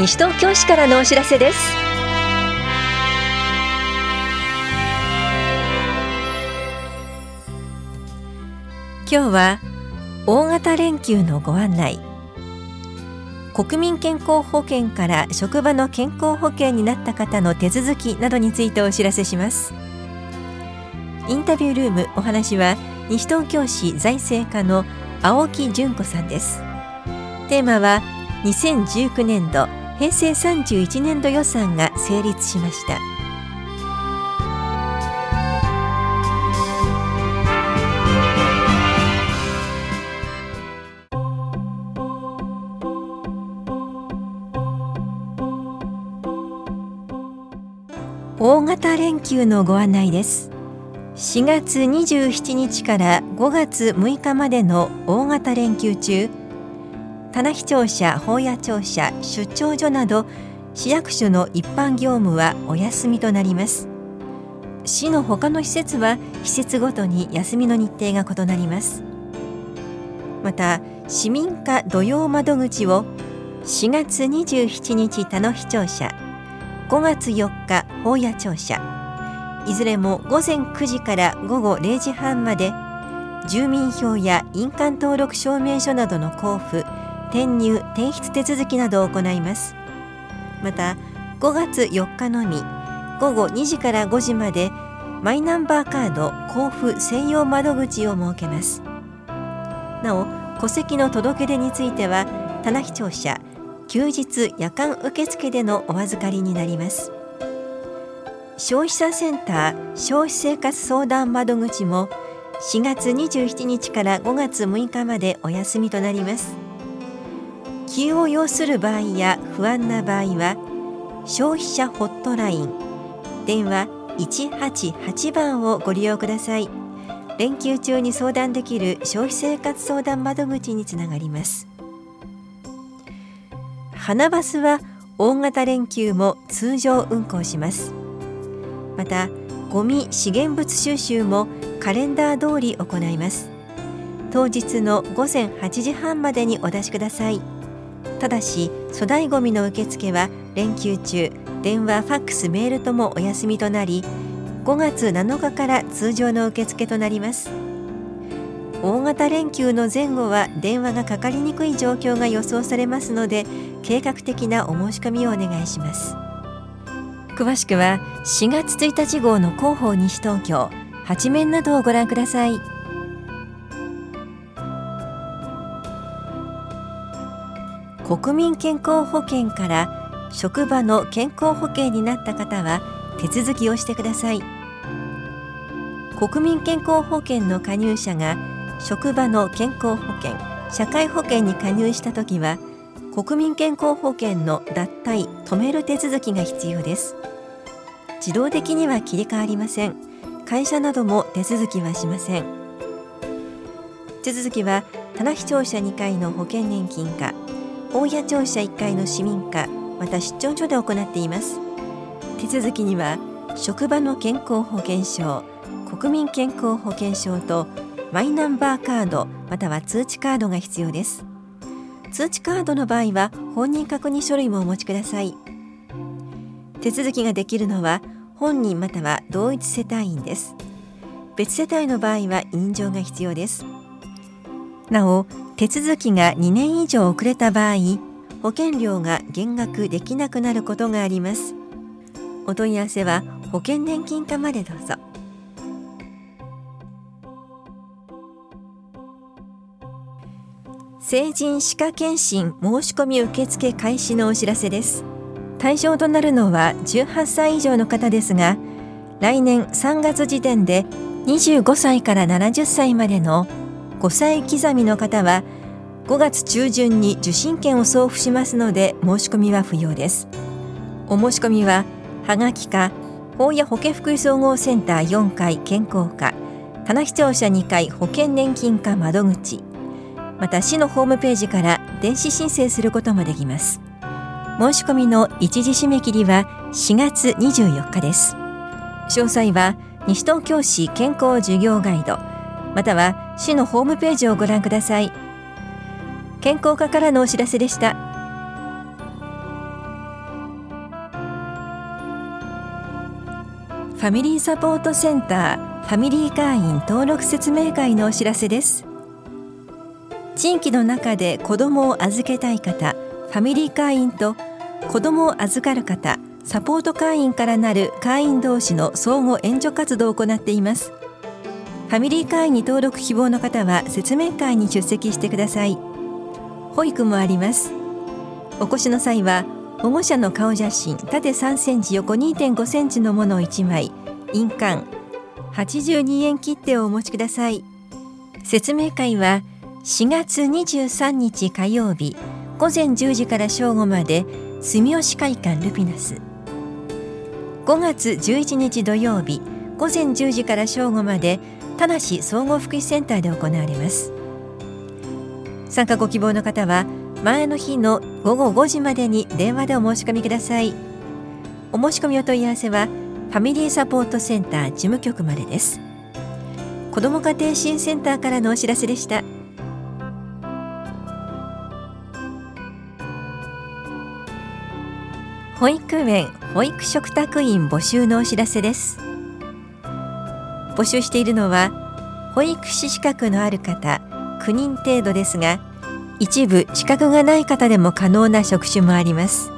西東京市からのお知らせです。今日は大型連休のご案内。国民健康保険から職場の健康保険になった方の手続きなどについてお知らせします。インタビュールームお話は西東京市財政課の青木純子さんです。テーマは2019年度平成31年度予算が成立しました。大型連休のご案内です。4月27日から5月6日までの大型連休中棚視庁舎、法屋庁舎、出張所など市役所の一般業務はお休みとなります。市の他の施設は施設ごとに休みの日程が異なります。また市民課土曜窓口を4月27日田野市庁舎5月4日法屋庁舎いずれも午前9時から午後0時半まで住民票や印鑑登録証明書などの交付転入転出手続きなどを行います。また5月4日のみ午後2時から5時までマイナンバーカード交付専用窓口を設けます。なお戸籍の届け出については棚視聴者休日夜間受付でのお預かりになります。消費者センター消費生活相談窓口も4月27日から5月6日までお休みとなります。急を要する場合や不安な場合は消費者ホットライン電話188番をご利用ください。連休中に相談できる消費生活相談窓口につながります。花バスは大型連休も通常運行します。またゴミ資源物収集もカレンダー通り行います。当日の午前8時半までにお出しください。ただし粗大ごみの受付は連休中電話ファックスメールともお休みとなり5月7日から通常の受付となります。大型連休の前後は電話がかかりにくい状況が予想されますので計画的なお申し込みをお願いします。詳しくは4月1日号の広報西東京八面などをご覧ください。国民健康保険から職場の健康保険になった方は手続きをしてください。国民健康保険の加入者が職場の健康保険社会保険に加入した時は国民健康保険の脱退止める手続きが必要です。自動的には切り替わりません。会社なども手続きはしません。手続きは棚視聴者2階の保険年金課大谷庁舎1階の市民課また出張所で行っています。手続きには職場の健康保険証国民健康保険証とマイナンバーカードまたは通知カードが必要です。通知カードの場合は本人確認書類もお持ちください。手続きができるのは本人または同一世帯員です。別世帯の場合は委任状が必要です。なお手続きが2年以上遅れた場合保険料が減額できなくなることがあります。お問い合わせは保険年金課までどうぞ。成人歯科検診申し込み受付開始のお知らせです。対象となるのは18歳以上の方ですが来年3月時点で25歳から70歳までの5歳刻みの方は5月中旬に受診券を送付しますので申し込みは不要です。お申し込みははがきか法や保健福祉総合センター4階健康課棚視聴者2階保険年金課窓口また市のホームページから電子申請することもできます。申し込みの一時締め切りは4月24日です。詳細は西東京市健康事業ガイド。または市のホームページをご覧ください。健康課からのお知らせでした。ファミリーサポートセンターファミリー会員登録説明会のお知らせです。地域の中で子どもを預けたい方ファミリー会員と子どもを預かる方サポート会員からなる会員同士の相互援助活動を行っています。ファミリー会員に登録希望の方は説明会に出席してください。保育もあります。お越しの際は保護者の顔写真縦3センチ横2.5センチのものを1枚印鑑82円切手をお持ちください。説明会は4月23日火曜日午前10時から正午まで住吉会館ルピナス。5月11日土曜日午前10時から正午まで田梨総合福祉センターで行われます。参加ご希望の方は前の日の午後5時までに電話でお申し込みください。お申し込みお問い合わせはファミリーサポートセンター事務局までです。子ども家庭支援センターからのお知らせでした。保育園保育食卓員募集のお知らせです。募集しているのは保育士資格のある方9人程度ですが一部資格がない方でも可能な職種もあります。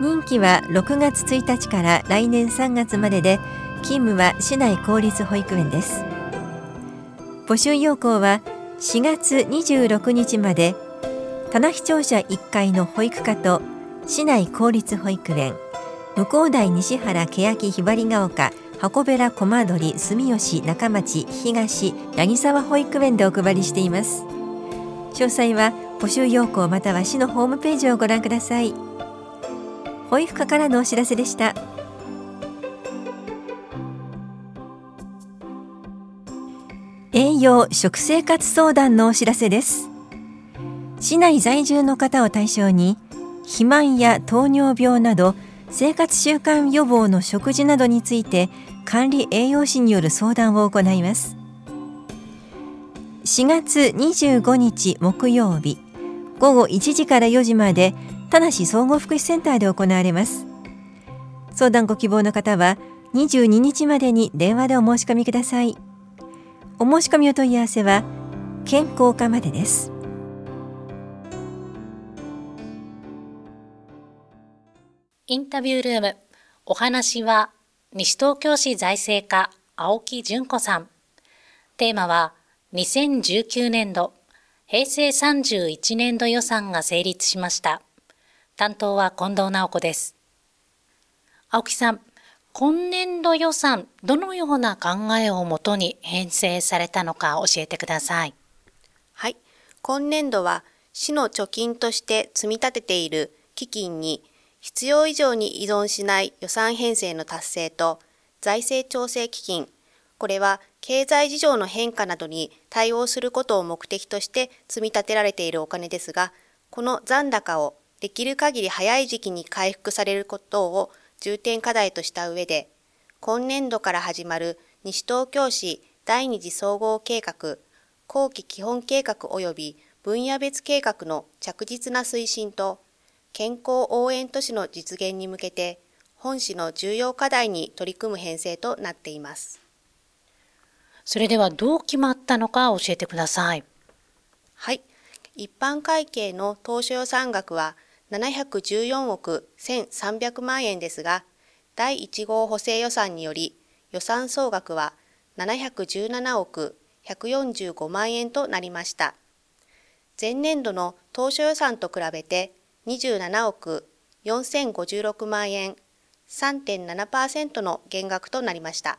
任期は6月1日から来年3月までで勤務は市内公立保育園です。募集要項は4月26日まで棚視聴者1階の保育課と市内公立保育園向台西原欅ひばりが丘箱べら駒取住吉中町東八木沢保育園でお配りしています。詳細は募集要項または市のホームページをご覧ください。保育課からのお知らせでした。栄養食生活相談のお知らせです。市内在住の方を対象に肥満や糖尿病など生活習慣予防の食事などについて管理栄養士による相談を行います。4月25日木曜日午後1時から4時まで田梨総合福祉センターで行われます。相談ご希望の方は22日までに電話でお申し込みください。お申し込みお問い合わせは健康課までです。インタビュールームお話は西東京市財政課青木純子さんテーマは2019年度、平成31年度予算が成立しました。担当は近藤直子です。青木さん、今年度予算、どのような考えをもとに編成されたのか教えてください。はい。今年度は、市の貯金として積み立てている基金に必要以上に依存しない予算編成の達成と財政調整基金。これは経済事情の変化などに対応することを目的として積み立てられているお金ですが、この残高をできる限り早い時期に回復されることを重点課題とした上で、今年度から始まる西東京市第二次総合計画、後期基本計画及び分野別計画の着実な推進と、健康応援都市の実現に向けて、本市の重要課題に取り組む編成となっています。それではどう決まったのか教えてください。はい。一般会計の当初予算額は714億1300万円ですが、第1号補正予算により予算総額は717億145万円となりました。前年度の当初予算と比べて27億4056万円3.7%の減額となりました。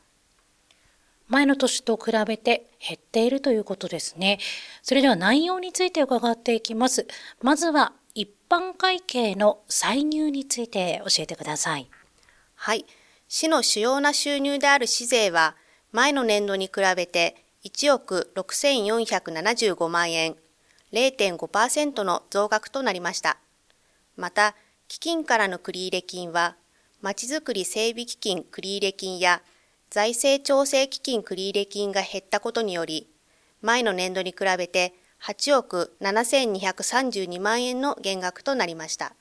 前の年と比べて減っているということですね。それでは内容について伺っていきます。まずは一般会計の歳入について教えてください。はい。市の主要な収入である市税は前の年度に比べて1億6475万円、0.5%の増額となりました。また、基金からの繰入金は、まちづくり整備基金繰入金や財政調整基金繰入金が減ったことにより、前の年度に比べて8億7232万円の減額となりました。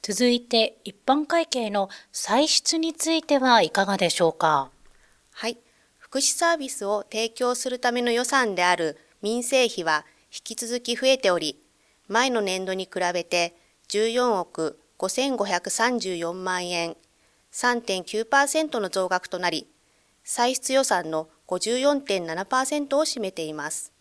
続いて一般会計の歳出についてはいかがでしょうか？はい。福祉サービスを提供するための予算である民生費は引き続き増えており、前の年度に比べて14億5534万円、3.9%の増額となり、歳出予算の54.7%を占めています。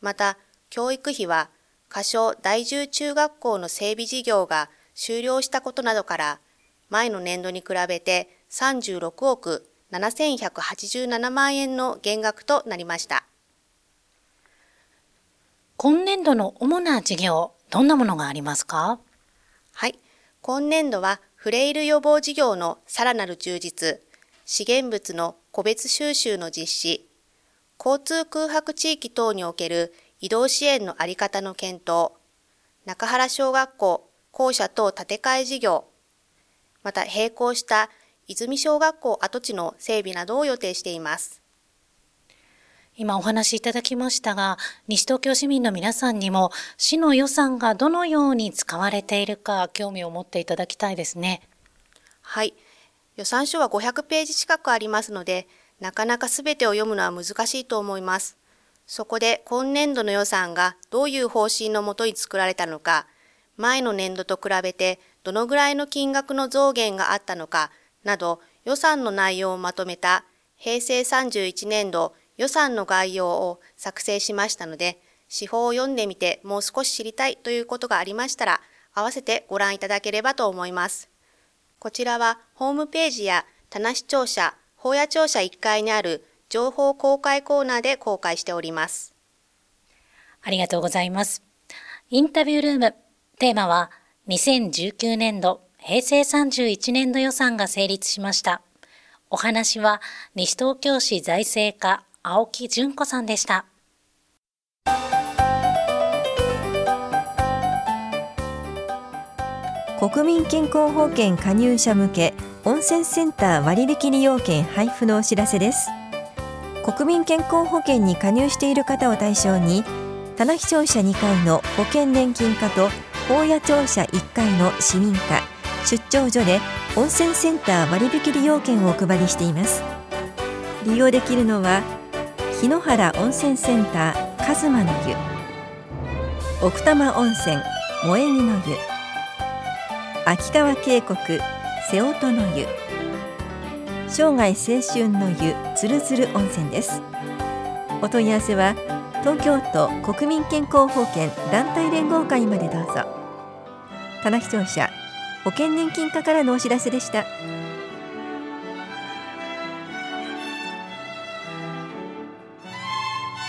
また、教育費は、仮称第10中学校の整備事業が終了したことなどから、前の年度に比べて36億7187万円の減額となりました。今年度の主な事業、どんなものがありますか？はい。今年度はフレイル予防事業のさらなる充実、資源物の個別収集の実施、交通空白地域等における移動支援のあり方の検討、中原小学校校舎等建て替え事業、また並行した泉小学校跡地の整備などを予定しています。今お話いただきましたが、西東京市民の皆さんにも市の予算がどのように使われているか興味を持っていただきたいですね。はい。予算書は500ページ近くありますので、なかなかすべてを読むのは難しいと思います。そこで今年度の予算がどういう方針のもとに作られたのか、前の年度と比べてどのぐらいの金額の増減があったのかなど予算の内容をまとめた平成31年度予算の概要を作成しましたので、司法を読んでみてもう少し知りたいということがありましたら、合わせてご覧いただければと思います。こちらはホームページや棚視聴者、法屋庁舎1階にある情報公開コーナーで公開しております。ありがとうございます。インタビュールーム、テーマは2019年度、平成31年度予算が成立しました。お話は西東京市財政課青木純子さんでした。国民健康保険加入者向け温泉センター割引利用券配布のお知らせです国民健康保険に加入している方を対象に棚視聴者2階の保険年金課と大谷庁舎1階の市民課出張所で温泉センター割引利用券をお配りしています利用できるのは日野原温泉センターカズマの湯。奥多摩温泉萌木の湯。秋川渓谷瀬音の湯。生涯青春の湯つるつる温泉です。お問い合わせは東京都国民健康保険団体連合会までどうぞ。棚視聴者保険年金課からのお知らせでした。